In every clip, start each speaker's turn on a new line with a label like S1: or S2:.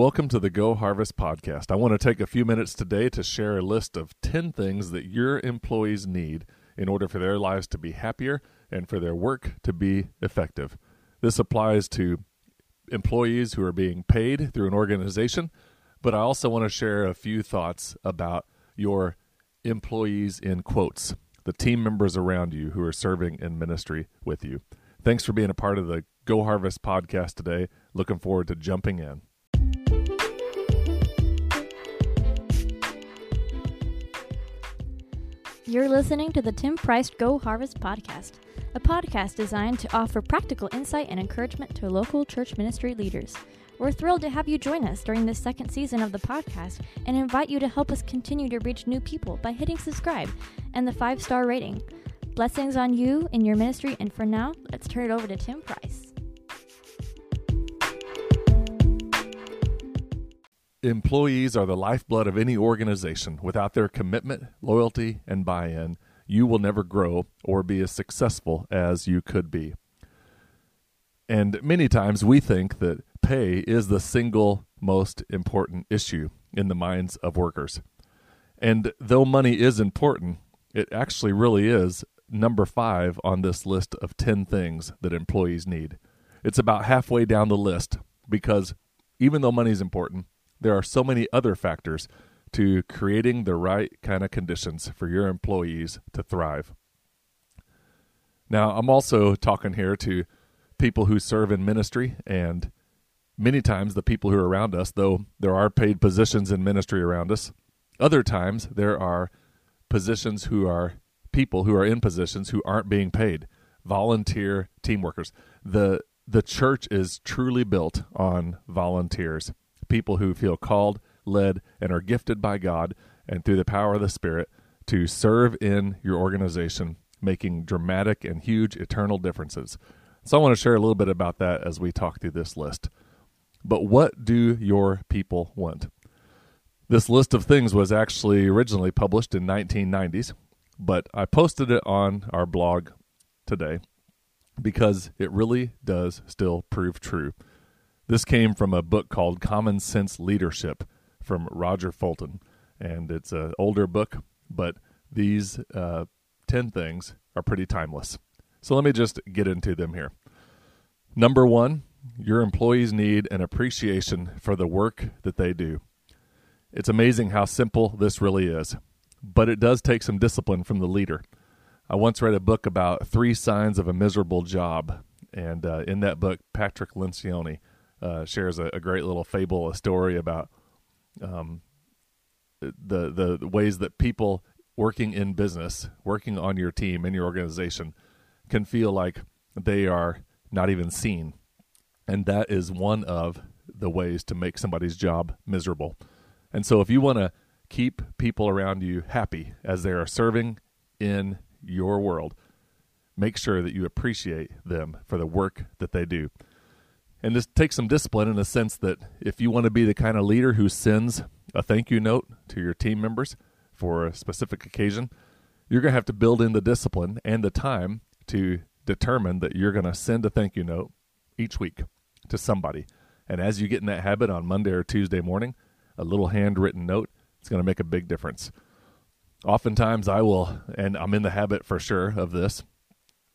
S1: Welcome to the Go Harvest podcast. I want to take a few minutes today to share a list of 10 things that your employees need in order for their lives to be happier and for their work to be effective. This applies to employees who are being paid through an organization, but I also want to share a few thoughts about your employees in quotes, the team members around you who are serving in ministry with you. Thanks for being a part of the Go Harvest podcast today. Looking forward to jumping in.
S2: You're listening to the Tim Price Go Harvest podcast, a podcast designed to offer practical insight and encouragement to local church ministry leaders. We're thrilled to have you join us during this second season of the podcast and invite you to help us continue to reach new people by hitting subscribe and the five star rating. Blessings on you in your ministry, and for now, let's turn it over to Tim Price.
S1: Employees are the lifeblood of any organization. Without their commitment, loyalty, and buy in, you will never grow or be as successful as you could be. And many times we think that pay is the single most important issue in the minds of workers. And though money is important, it actually really is number five on this list of 10 things that employees need. It's about halfway down the list because even though money is important, there are so many other factors to creating the right kind of conditions for your employees to thrive. Now, I'm also talking here to people who serve in ministry, and many times the people who are around us, though there are paid positions in ministry around us, other times there are positions who are people who are in positions who aren't being paid, volunteer team workers. The the church is truly built on volunteers people who feel called, led, and are gifted by God and through the power of the Spirit to serve in your organization, making dramatic and huge eternal differences. So I want to share a little bit about that as we talk through this list. But what do your people want? This list of things was actually originally published in 1990s, but I posted it on our blog today because it really does still prove true. This came from a book called Common Sense Leadership from Roger Fulton. And it's an older book, but these uh, 10 things are pretty timeless. So let me just get into them here. Number one, your employees need an appreciation for the work that they do. It's amazing how simple this really is, but it does take some discipline from the leader. I once read a book about three signs of a miserable job, and uh, in that book, Patrick Lencioni uh, shares a, a, great little fable, a story about um, the, the, the ways that people working in business, working on your team in your organization, can feel like they are not even seen, and that is one of the ways to make somebody's job miserable. And so, if you want to keep people around you happy as they are serving in your world, make sure that you appreciate them for the work that they do. And this takes some discipline in the sense that if you want to be the kind of leader who sends a thank you note to your team members for a specific occasion, you're going to have to build in the discipline and the time to determine that you're going to send a thank you note each week to somebody. And as you get in that habit on Monday or Tuesday morning, a little handwritten note, it's going to make a big difference. Oftentimes, I will, and I'm in the habit for sure of this,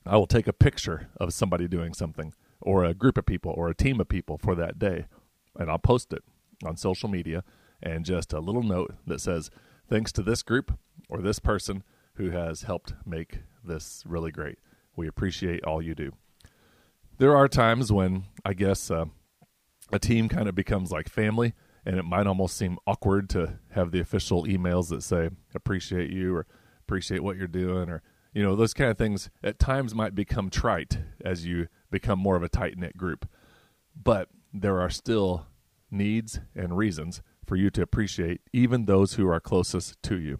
S1: I will take a picture of somebody doing something or a group of people or a team of people for that day. And I'll post it on social media and just a little note that says, thanks to this group or this person who has helped make this really great. We appreciate all you do. There are times when I guess uh, a team kind of becomes like family, and it might almost seem awkward to have the official emails that say, appreciate you or appreciate what you're doing or you know those kind of things at times might become trite as you become more of a tight knit group. But there are still needs and reasons for you to appreciate even those who are closest to you.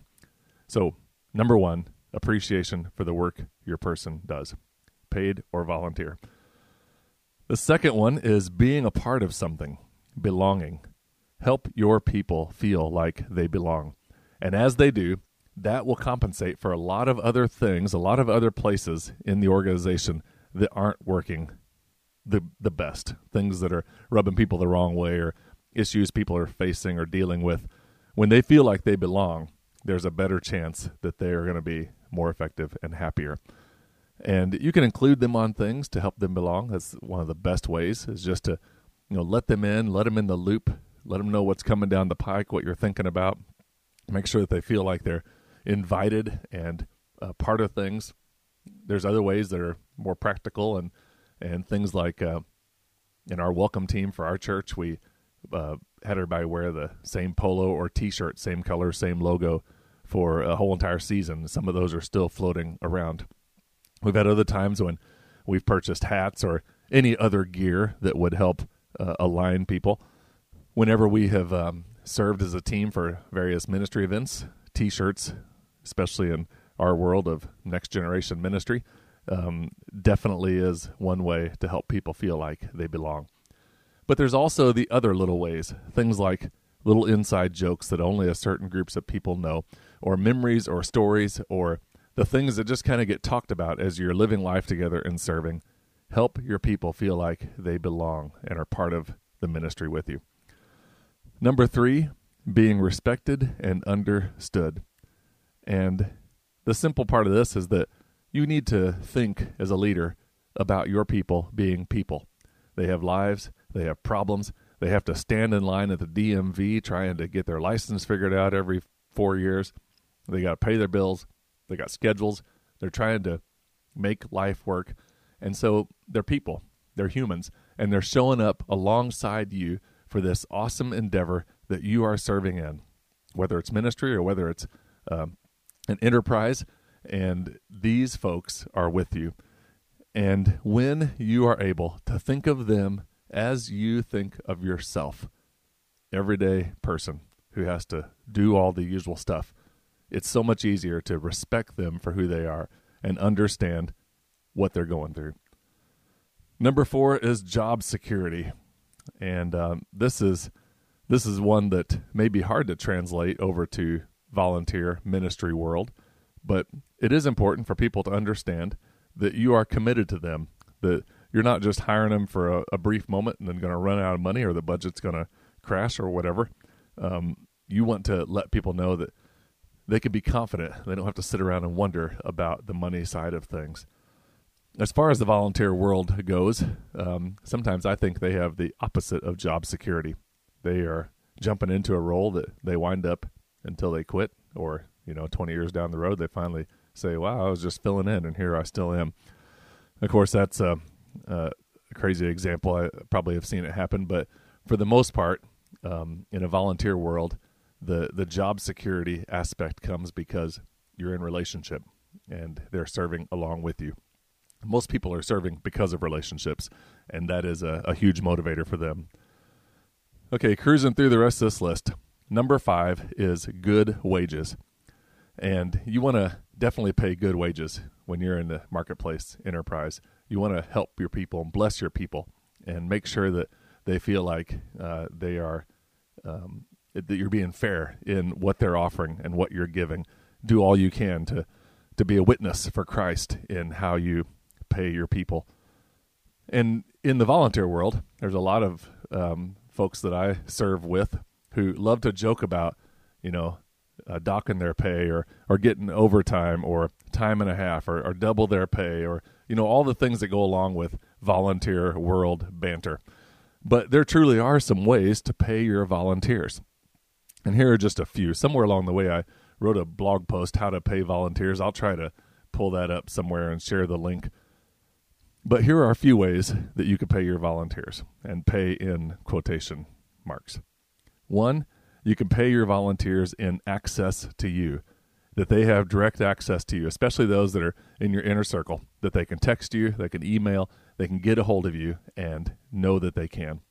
S1: So, number one, appreciation for the work your person does, paid or volunteer. The second one is being a part of something, belonging. Help your people feel like they belong. And as they do, that will compensate for a lot of other things, a lot of other places in the organization that aren't working the the best. Things that are rubbing people the wrong way or issues people are facing or dealing with, when they feel like they belong, there's a better chance that they are going to be more effective and happier. And you can include them on things to help them belong. That's one of the best ways is just to, you know, let them in, let them in the loop, let them know what's coming down the pike, what you're thinking about. Make sure that they feel like they're invited and uh, part of things. There's other ways that are more practical and and things like uh, in our welcome team for our church, we uh, had everybody wear the same polo or T-shirt, same color, same logo for a whole entire season. Some of those are still floating around. We've had other times when we've purchased hats or any other gear that would help uh, align people. Whenever we have um, served as a team for various ministry events, T-shirts, especially in our world of next generation ministry, um, definitely is one way to help people feel like they belong. But there's also the other little ways, things like little inside jokes that only a certain groups of people know, or memories or stories, or the things that just kind of get talked about as you're living life together and serving. Help your people feel like they belong and are part of the ministry with you. Number three, being respected and understood. And the simple part of this is that you need to think as a leader about your people being people. They have lives, they have problems, they have to stand in line at the DMV trying to get their license figured out every four years. They got to pay their bills, they got schedules, they're trying to make life work. And so they're people, they're humans, and they're showing up alongside you for this awesome endeavor that you are serving in, whether it's ministry or whether it's um, an enterprise and these folks are with you. And when you are able to think of them as you think of yourself, everyday person who has to do all the usual stuff, it's so much easier to respect them for who they are and understand what they're going through. Number four is job security, and um, this is this is one that may be hard to translate over to volunteer ministry world but it is important for people to understand that you are committed to them, that you're not just hiring them for a, a brief moment and then going to run out of money or the budget's going to crash or whatever. Um, you want to let people know that they can be confident. They don't have to sit around and wonder about the money side of things. As far as the volunteer world goes, um, sometimes I think they have the opposite of job security. They are jumping into a role that they wind up until they quit or you know, 20 years down the road, they finally say, wow, I was just filling in and here I still am. Of course, that's a, a crazy example. I probably have seen it happen, but for the most part, um, in a volunteer world, the, the job security aspect comes because you're in relationship and they're serving along with you. Most people are serving because of relationships, and that is a, a huge motivator for them. Okay, cruising through the rest of this list. Number five is good wages. And you want to definitely pay good wages when you're in the marketplace enterprise. You want to help your people and bless your people and make sure that they feel like uh, they are um, that you're being fair in what they're offering and what you're giving. Do all you can to to be a witness for Christ in how you pay your people. And in the volunteer world, there's a lot of um, folks that I serve with who love to joke about, you know, uh, docking their pay or or getting overtime or time and a half or, or double their pay or you know all the things that go along with volunteer world banter. But there truly are some ways to pay your volunteers. And here are just a few. Somewhere along the way I wrote a blog post how to pay volunteers. I'll try to pull that up somewhere and share the link. But here are a few ways that you could pay your volunteers and pay in quotation marks. One, you can pay your volunteers in access to you, that they have direct access to you, especially those that are in your inner circle, that they can text you, they can email, they can get a hold of you and know that they can.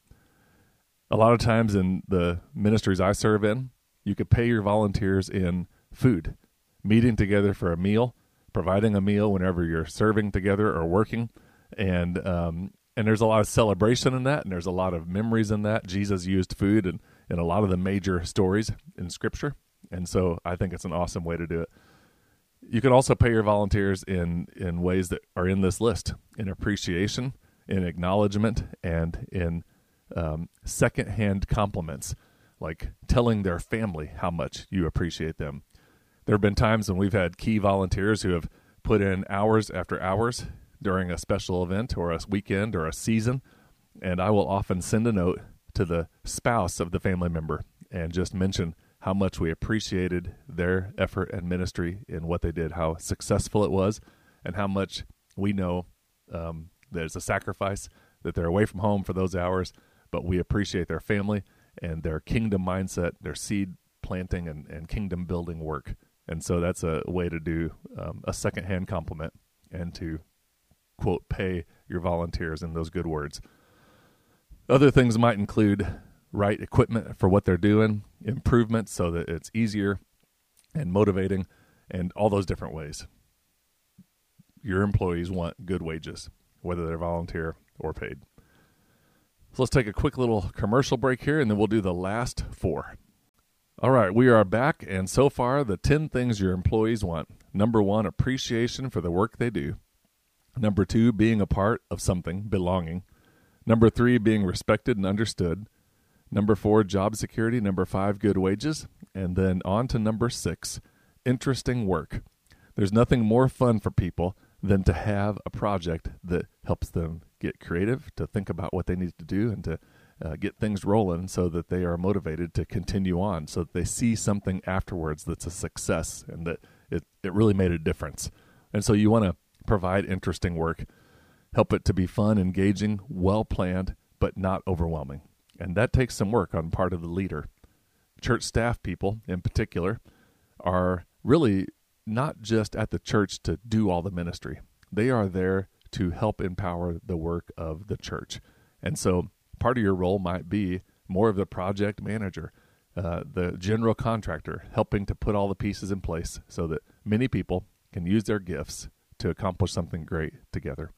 S1: A lot of times in the ministries I serve in, you could pay your volunteers in food, meeting together for a meal, providing a meal whenever you're serving together or working, and um, and there's a lot of celebration in that, and there's a lot of memories in that. Jesus used food and in a lot of the major stories in Scripture. And so I think it's an awesome way to do it. You can also pay your volunteers in, in ways that are in this list in appreciation, in acknowledgement, and in um, secondhand compliments, like telling their family how much you appreciate them. There have been times when we've had key volunteers who have put in hours after hours during a special event or a weekend or a season, and I will often send a note to the spouse of the family member and just mention how much we appreciated their effort and ministry in what they did, how successful it was, and how much we know um, it's a sacrifice that they're away from home for those hours, but we appreciate their family and their kingdom mindset, their seed planting and, and kingdom building work. And so that's a way to do um, a secondhand compliment and to quote pay your volunteers in those good words. Other things might include right equipment for what they're doing, improvements so that it's easier and motivating, and all those different ways. Your employees want good wages, whether they're volunteer or paid. So let's take a quick little commercial break here, and then we'll do the last four. All right, we are back, and so far, the 10 things your employees want. Number one, appreciation for the work they do. Number two, being a part of something, belonging. Number three, being respected and understood. Number four, job security. Number five, good wages. And then on to number six, interesting work. There's nothing more fun for people than to have a project that helps them get creative, to think about what they need to do, and to uh, get things rolling so that they are motivated to continue on, so that they see something afterwards that's a success and that it, it really made a difference. And so you want to provide interesting work, help it to be fun, engaging, well planned, but not overwhelming. And that takes some work on part of the leader. Church staff people, in particular, are really not just at the church to do all the ministry, they are there to help empower the work of the church. And so part of your role might be more of the project manager, uh, the general contractor, helping to put all the pieces in place so that many people can use their gifts to accomplish something great together.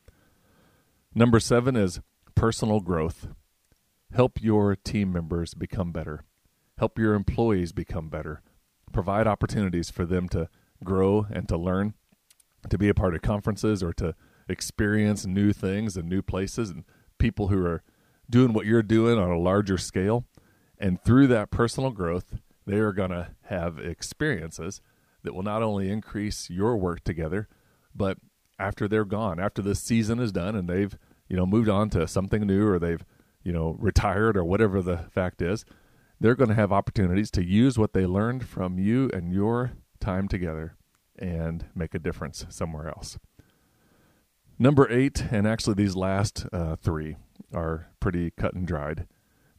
S1: Number seven is personal growth. Help your team members become better. Help your employees become better. Provide opportunities for them to grow and to learn, to be a part of conferences or to experience new things and new places and people who are doing what you're doing on a larger scale. And through that personal growth, they are going to have experiences that will not only increase your work together, but after they're gone, after this season is done and they've, you know, moved on to something new or they've, you know, retired or whatever the fact is, they're going to have opportunities to use what they learned from you and your time together and make a difference somewhere else. Number eight, and actually these last uh, three are pretty cut and dried.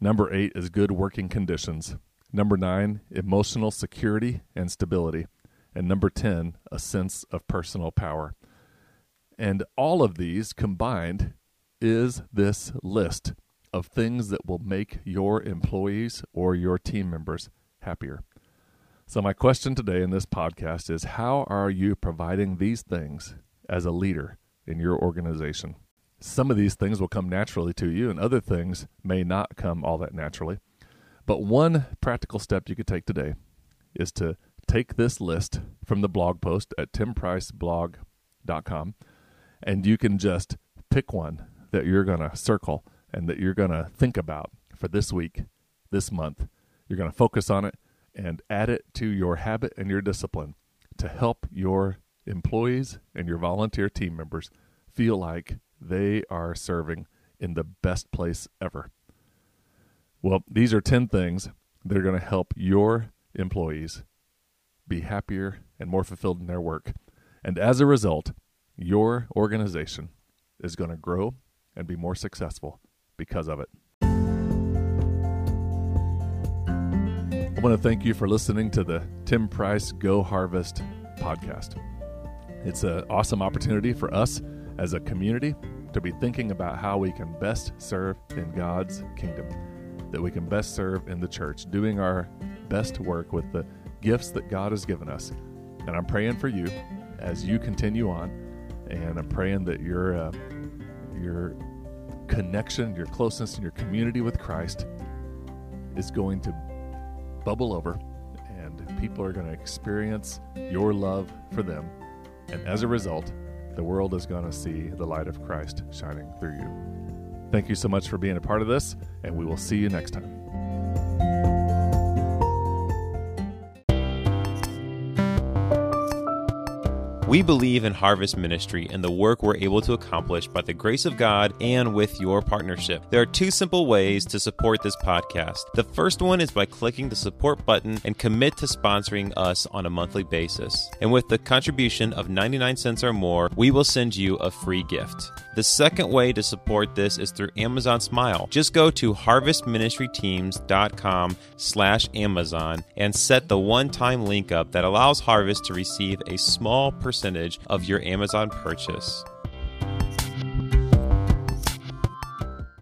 S1: Number eight is good working conditions. Number nine, emotional security and stability. And number 10, a sense of personal power. And all of these combined is this list of things that will make your employees or your team members happier. So, my question today in this podcast is How are you providing these things as a leader in your organization? Some of these things will come naturally to you, and other things may not come all that naturally. But one practical step you could take today is to take this list from the blog post at timpriceblog.com and you can just pick one that you're going to circle and that you're going to think about for this week, this month. You're going to focus on it and add it to your habit and your discipline to help your employees and your volunteer team members feel like they are serving in the best place ever. Well, these are 10 things that are going to help your employees be happier and more fulfilled in their work. And as a result, your organization is going to grow and be more successful because of it. I want to thank you for listening to the Tim Price Go Harvest podcast. It's an awesome opportunity for us as a community to be thinking about how we can best serve in God's kingdom, that we can best serve in the church, doing our best work with the gifts that God has given us. And I'm praying for you as you continue on, and I'm praying that your uh, your connection, your closeness, and your community with Christ is going to bubble over, and people are going to experience your love for them, and as a result, the world is going to see the light of Christ shining through you. Thank you so much for being a part of this, and we will see you next time.
S3: We believe in Harvest Ministry and the work we're able to accomplish by the grace of God and with your partnership. There are two simple ways to support this podcast. The first one is by clicking the support button and commit to sponsoring us on a monthly basis. And with the contribution of 99 cents or more, we will send you a free gift. The second way to support this is through Amazon Smile. Just go to harvestministryteams.com slash Amazon and set the one-time link up that allows Harvest to receive a small percentage of your Amazon purchase.